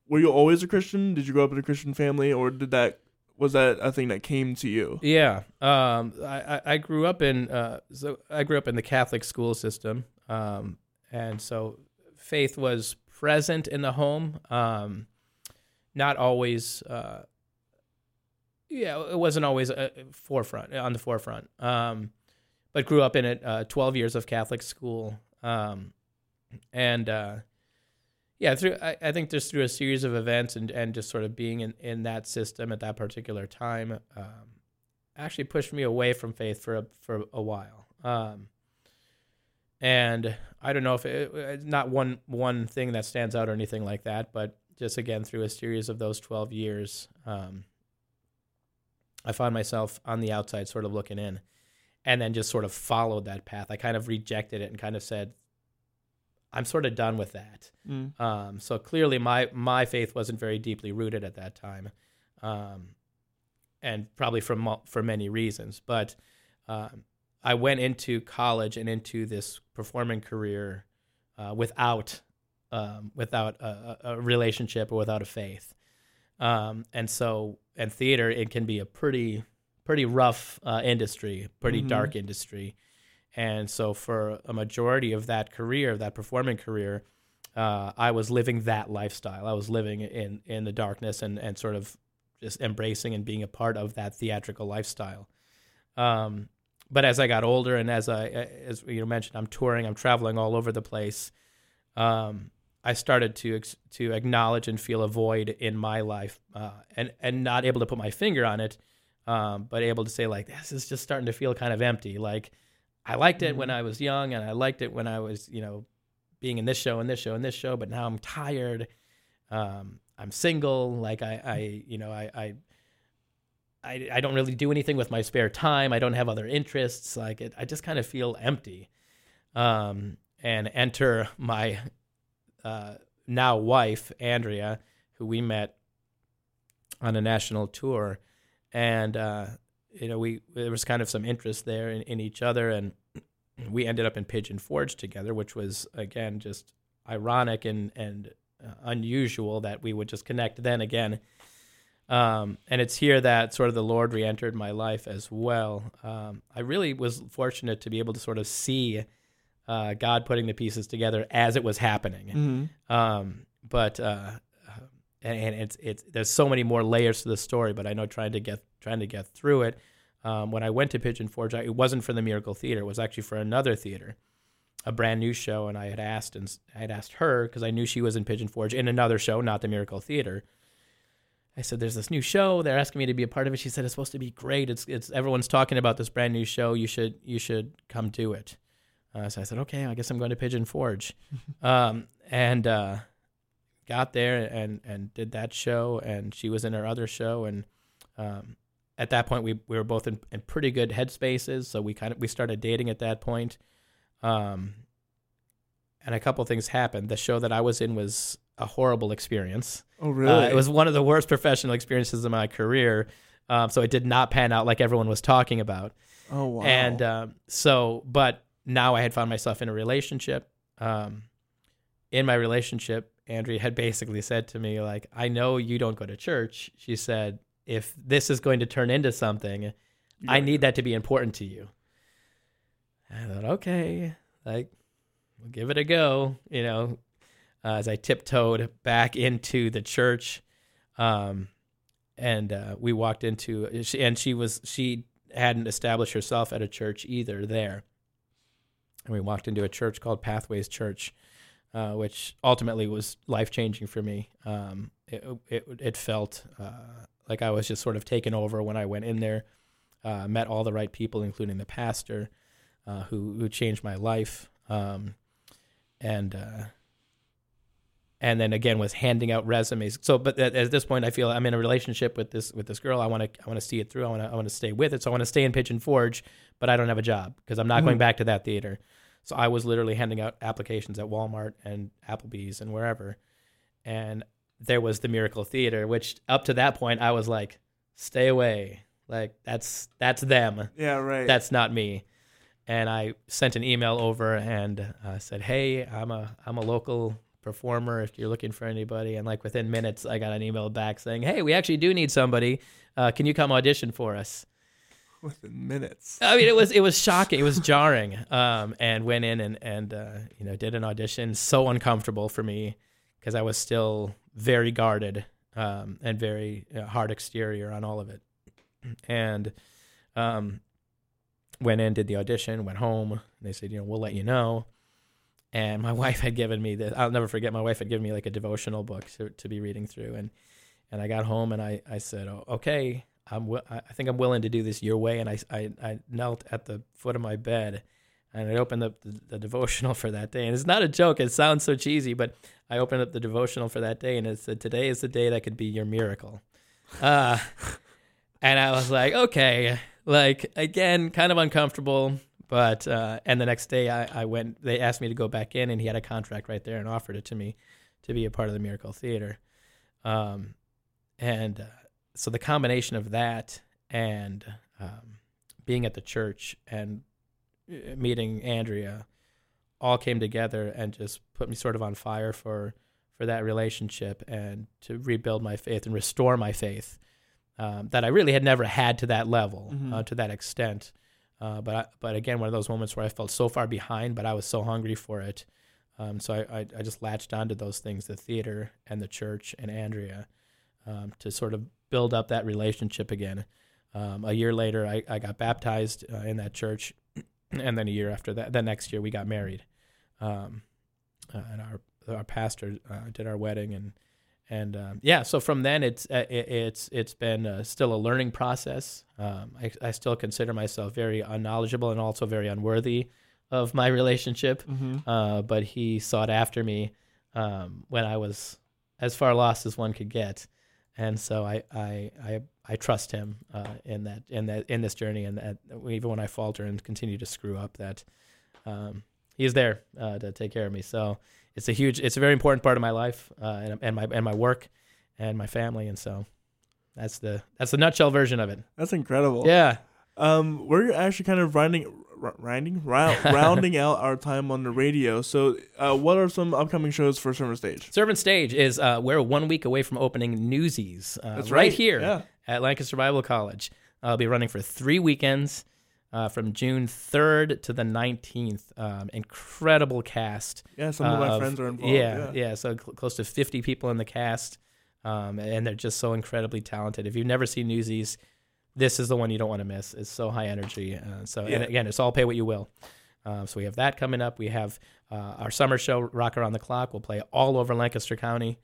were you always a Christian? Did you grow up in a Christian family, or did that was that a thing that came to you? Yeah, um, I, I I grew up in uh, so I grew up in the Catholic school system, um, and so faith was present in the home. Um, not always, uh, yeah, it wasn't always a forefront on the forefront. Um, but grew up in it. Uh, Twelve years of Catholic school, um, and uh, yeah, through I, I think just through a series of events and, and just sort of being in, in that system at that particular time, um, actually pushed me away from faith for a, for a while. Um, and I don't know if it, it's not one one thing that stands out or anything like that, but just again through a series of those twelve years, um, I found myself on the outside, sort of looking in, and then just sort of followed that path. I kind of rejected it and kind of said, "I'm sort of done with that." Mm. Um, so clearly, my my faith wasn't very deeply rooted at that time, um, and probably for mo- for many reasons. But um, I went into college and into this performing career uh, without um, without a, a relationship or without a faith, um, and so and theater it can be a pretty pretty rough uh, industry, pretty Mhm. dark industry. And so, for a majority of that career, that performing career, uh, I was living that lifestyle. I was living in in the darkness and and sort of just embracing and being a part of that theatrical lifestyle. Um, but as I got older and as I as you mentioned, I'm touring, I'm traveling all over the place. Um, I started to ex- to acknowledge and feel a void in my life, uh, and and not able to put my finger on it, um, but able to say like this is just starting to feel kind of empty. Like I liked it when I was young, and I liked it when I was you know being in this show and this show and this show, but now I'm tired. Um, I'm single. Like I, I you know I, I I I don't really do anything with my spare time. I don't have other interests. Like it, I just kind of feel empty. Um, and enter my uh, now wife Andrea, who we met on a national tour, and uh, you know we there was kind of some interest there in, in each other, and (clears throat) we ended up in Pigeon Forge together, which was again just ironic and and uh, unusual that we would just connect then again. Um, and it's here that sort of the Lord re-entered my life as well. Um, I really was fortunate to be able to sort of see uh, God putting the pieces together as it was happening. Mm-hmm. Um, but uh, and, and it's it's there's so many more layers to the story. But I know trying to get trying to get through it. Um, when I went to Pigeon Forge, I, it wasn't for the Miracle Theater. It was actually for another theater, a brand new show. And I had asked and I had asked her because I knew she was in Pigeon Forge in another show, not the Miracle Theater. I said, "There's this new show. They're asking me to be a part of it." She said, "It's supposed to be great. It's it's everyone's talking about this brand new show. You should you should come do it." Uh, so I said, "Okay, I guess I'm going to Pigeon Forge," (laughs) um, and uh, got there and and did that show. And she was in her other show, and um, at that point we we were both in, in pretty good headspaces. So we kind of we started dating at that point. Um, and a couple things happened. The show that I was in was a horrible experience. Oh, really? Uh, it was one of the worst professional experiences of my career. Um, so it did not pan out like everyone was talking about. oh, wow. And um, so, but now I had found myself in a relationship. Um, in my relationship, Andrea had basically said to me, like, I know you don't go to church. She said, if this is going to turn into something, I need that to be important to you. I thought, okay, like, we'll give it a go. You know, uh, as I tiptoed back into the church, um, and uh, we walked into, and she was she hadn't established herself at a church either there, and we walked into a church called Pathways Church, uh, which ultimately was life changing for me. Um, it, it it felt uh, like I was just sort of taken over when I went in there. Uh, met all the right people, including the pastor, uh, who who changed my life. Um, and uh, and then again was handing out resumes. So, but at, at this point, I feel I'm in a relationship with this with this girl. I want to I want to see it through. I want to I want to stay with it. So I want to stay in Pigeon Forge, but I don't have a job because I'm not going Mhm. back to that theater. So I was literally handing out applications at Walmart and Applebee's and wherever, and there was the Miracle Theater, which up to that point I was like, stay away. Like that's that's them. Yeah, right. that's not me. And i sent an email over and uh, said hey i'm a i'm a local performer. If you're looking for anybody and like within minutes i got an email back saying hey we actually do need somebody. Uh, can you come audition for us (laughs) Within minutes. i mean it was it was (laughs) shocking it was jarring um, and went in and and uh, you know did an audition so uncomfortable for me because i was still very guarded um, and very uh, hard exterior on all of it and um, went in, did the audition, went home. And they said, you know, we'll let you know. And my (laughs) wife had given me this. I'll never forget. My wife had given me like a devotional book to, to be reading through, and and I got home and I I said, oh, okay, I'm wi- I think I'm willing to do this your way. And I I, I knelt at the foot of my bed, and I opened up the, the devotional for that day. And it's not a joke. It sounds so cheesy, but I opened up the devotional for that day, and it said, today is the day that could be your miracle. Uh, (laughs) and I was like, okay, like again, kind of uncomfortable. But uh, and the next day I, I went. They asked me to go back in, and he had a contract right there and offered it to me to be a part of the Miracle Theater. Um, and uh, so the combination of that and um, being at the church and uh, meeting Andrea all came together and just put me sort of on fire for for that relationship and to rebuild my faith and restore my faith um, that I really had never had to that level, Mhm. uh, to that extent. Uh, but I, but again, one of those moments where I felt so far behind, but I was so hungry for it. Um, so I, I, I just latched onto those things, the theater and the church and Andrea, um, to sort of build up that relationship again. Um, a year later, I, I got baptized uh, in that church, (clears throat) and then a year after that, the next year we got married. Um, uh, and our our pastor uh, did our wedding, and and um, yeah, so from then it's uh, it, it's it's been uh, still a learning process. Um, I, I still consider myself very unknowledgeable and also very unworthy of my relationship. Mm-hmm. Uh, but he sought after me um, when I was as far lost as one could get, and so I I I, I trust him uh, in that in that in this journey, and that even when I falter and continue to screw up, that um, he's there uh, to take care of me. So it's a huge, it's a very important part of my life uh, and, and my and my work and my family, and so that's the that's the nutshell version of it. That's incredible. Yeah. Um, we're actually kind of running r- rounding (laughs) rounding out our time on the radio. So, uh, what are some upcoming shows for Servant Stage? Servant Stage is uh, we're one week away from opening Newsies. Uh, That's right, right, here yeah. at Lancaster Bible College. I'll be running for three weekends uh, from June 3rd to the 19th. Um, incredible cast. Yeah, some of my uh, friends are involved. Yeah, yeah. so cl- close to 50 people in the cast, um, and they're just so incredibly talented. If you've never seen Newsies, this is the one you don't want to miss. It's so high energy. Uh, so Yeah. and again, it's all pay what you will. Uh, so we have that coming up. We have uh, our summer show, Rock Around the Clock. We'll play all over Lancaster County.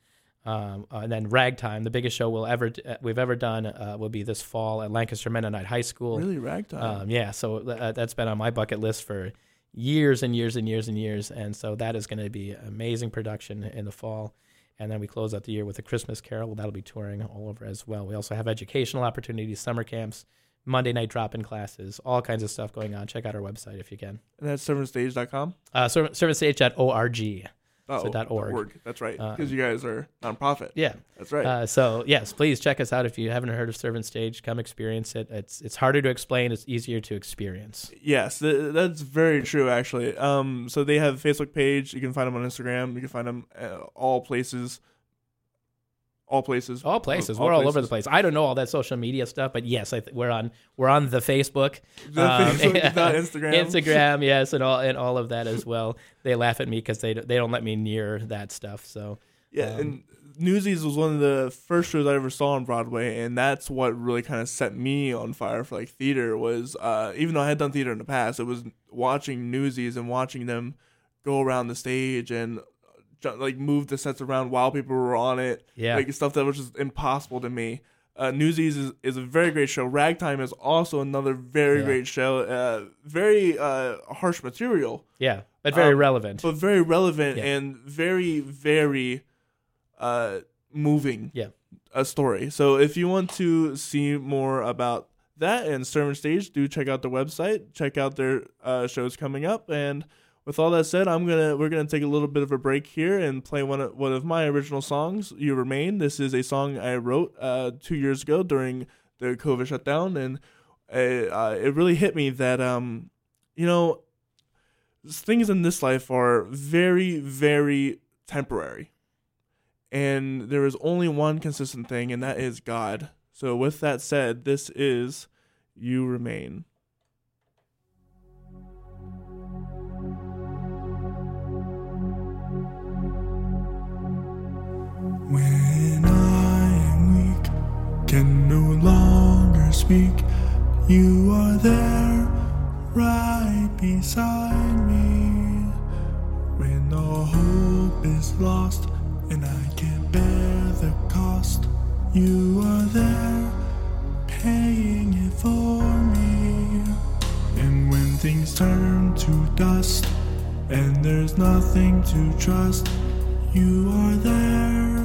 Um, uh, and then Ragtime, the biggest show we'll ever uh, we've ever done, uh, will be this fall at Lancaster Mennonite High School. Really, ragtime. Um, yeah, so that's been on my bucket list for years and years and years and years, and so that is going to be amazing production in the fall. And then we close out the year with a Christmas Carol. That'll be touring all over as well. We also have educational opportunities, summer camps, Monday night drop-in classes, all kinds of stuff going on. Check out our website if you can. and that's servantstage.com. Uh, serv- servantstage.org. Oh, So dot org. That's right. Uh, Because you guys are nonprofit. Yeah. That's right. Uh, so yes, please check us out if you haven't heard of Servant Stage. Come experience it. It's it's harder to explain. It's easier to experience. Yes, th- that's very true. Actually, um, so they have a Facebook page. You can find them on Instagram. You can find them uh, all places. All places. All places. All we're all over the place. I don't know all that social media stuff, but yes, I th- we're on we're on the Facebook, The Um, Facebook. (laughs) Instagram. Instagram, yes, and all and all of that as well. They laugh at me because they they don't let me near that stuff. So Yeah, Um, and Newsies was one of the first shows I ever saw on Broadway, and that's what really kind of set me on fire for like theater. Was uh, even though I had done theater in the past, it was watching Newsies and watching them go around the stage and like move the sets around while people were on it. yeah, like stuff that was just impossible to me. Uh, Newsies is, is a very great show. Ragtime is also another very Yeah. great show. Uh, very uh, harsh material, yeah, but very um, relevant. but very relevant Yeah. and very very uh, moving. Yeah. a story. So if you want to see more about that and Servant Stage, do check out the website. Check out their uh, shows coming up. And with all that said, I'm gonna we're gonna take a little bit of a break here and play one of one of my original songs. You remain. This is a song I wrote uh, two years ago during the COVID shutdown, and uh, uh, it really hit me that um, you know, things in this life are very very temporary and there is only one consistent thing, and that is God. So, with that said, this is You Remain. When I am weak, can no longer speak, you are there right beside me. When all hope is lost and I can't bear the cost, you are there paying it for me. And when things turn to dust and there's nothing to trust, you are there,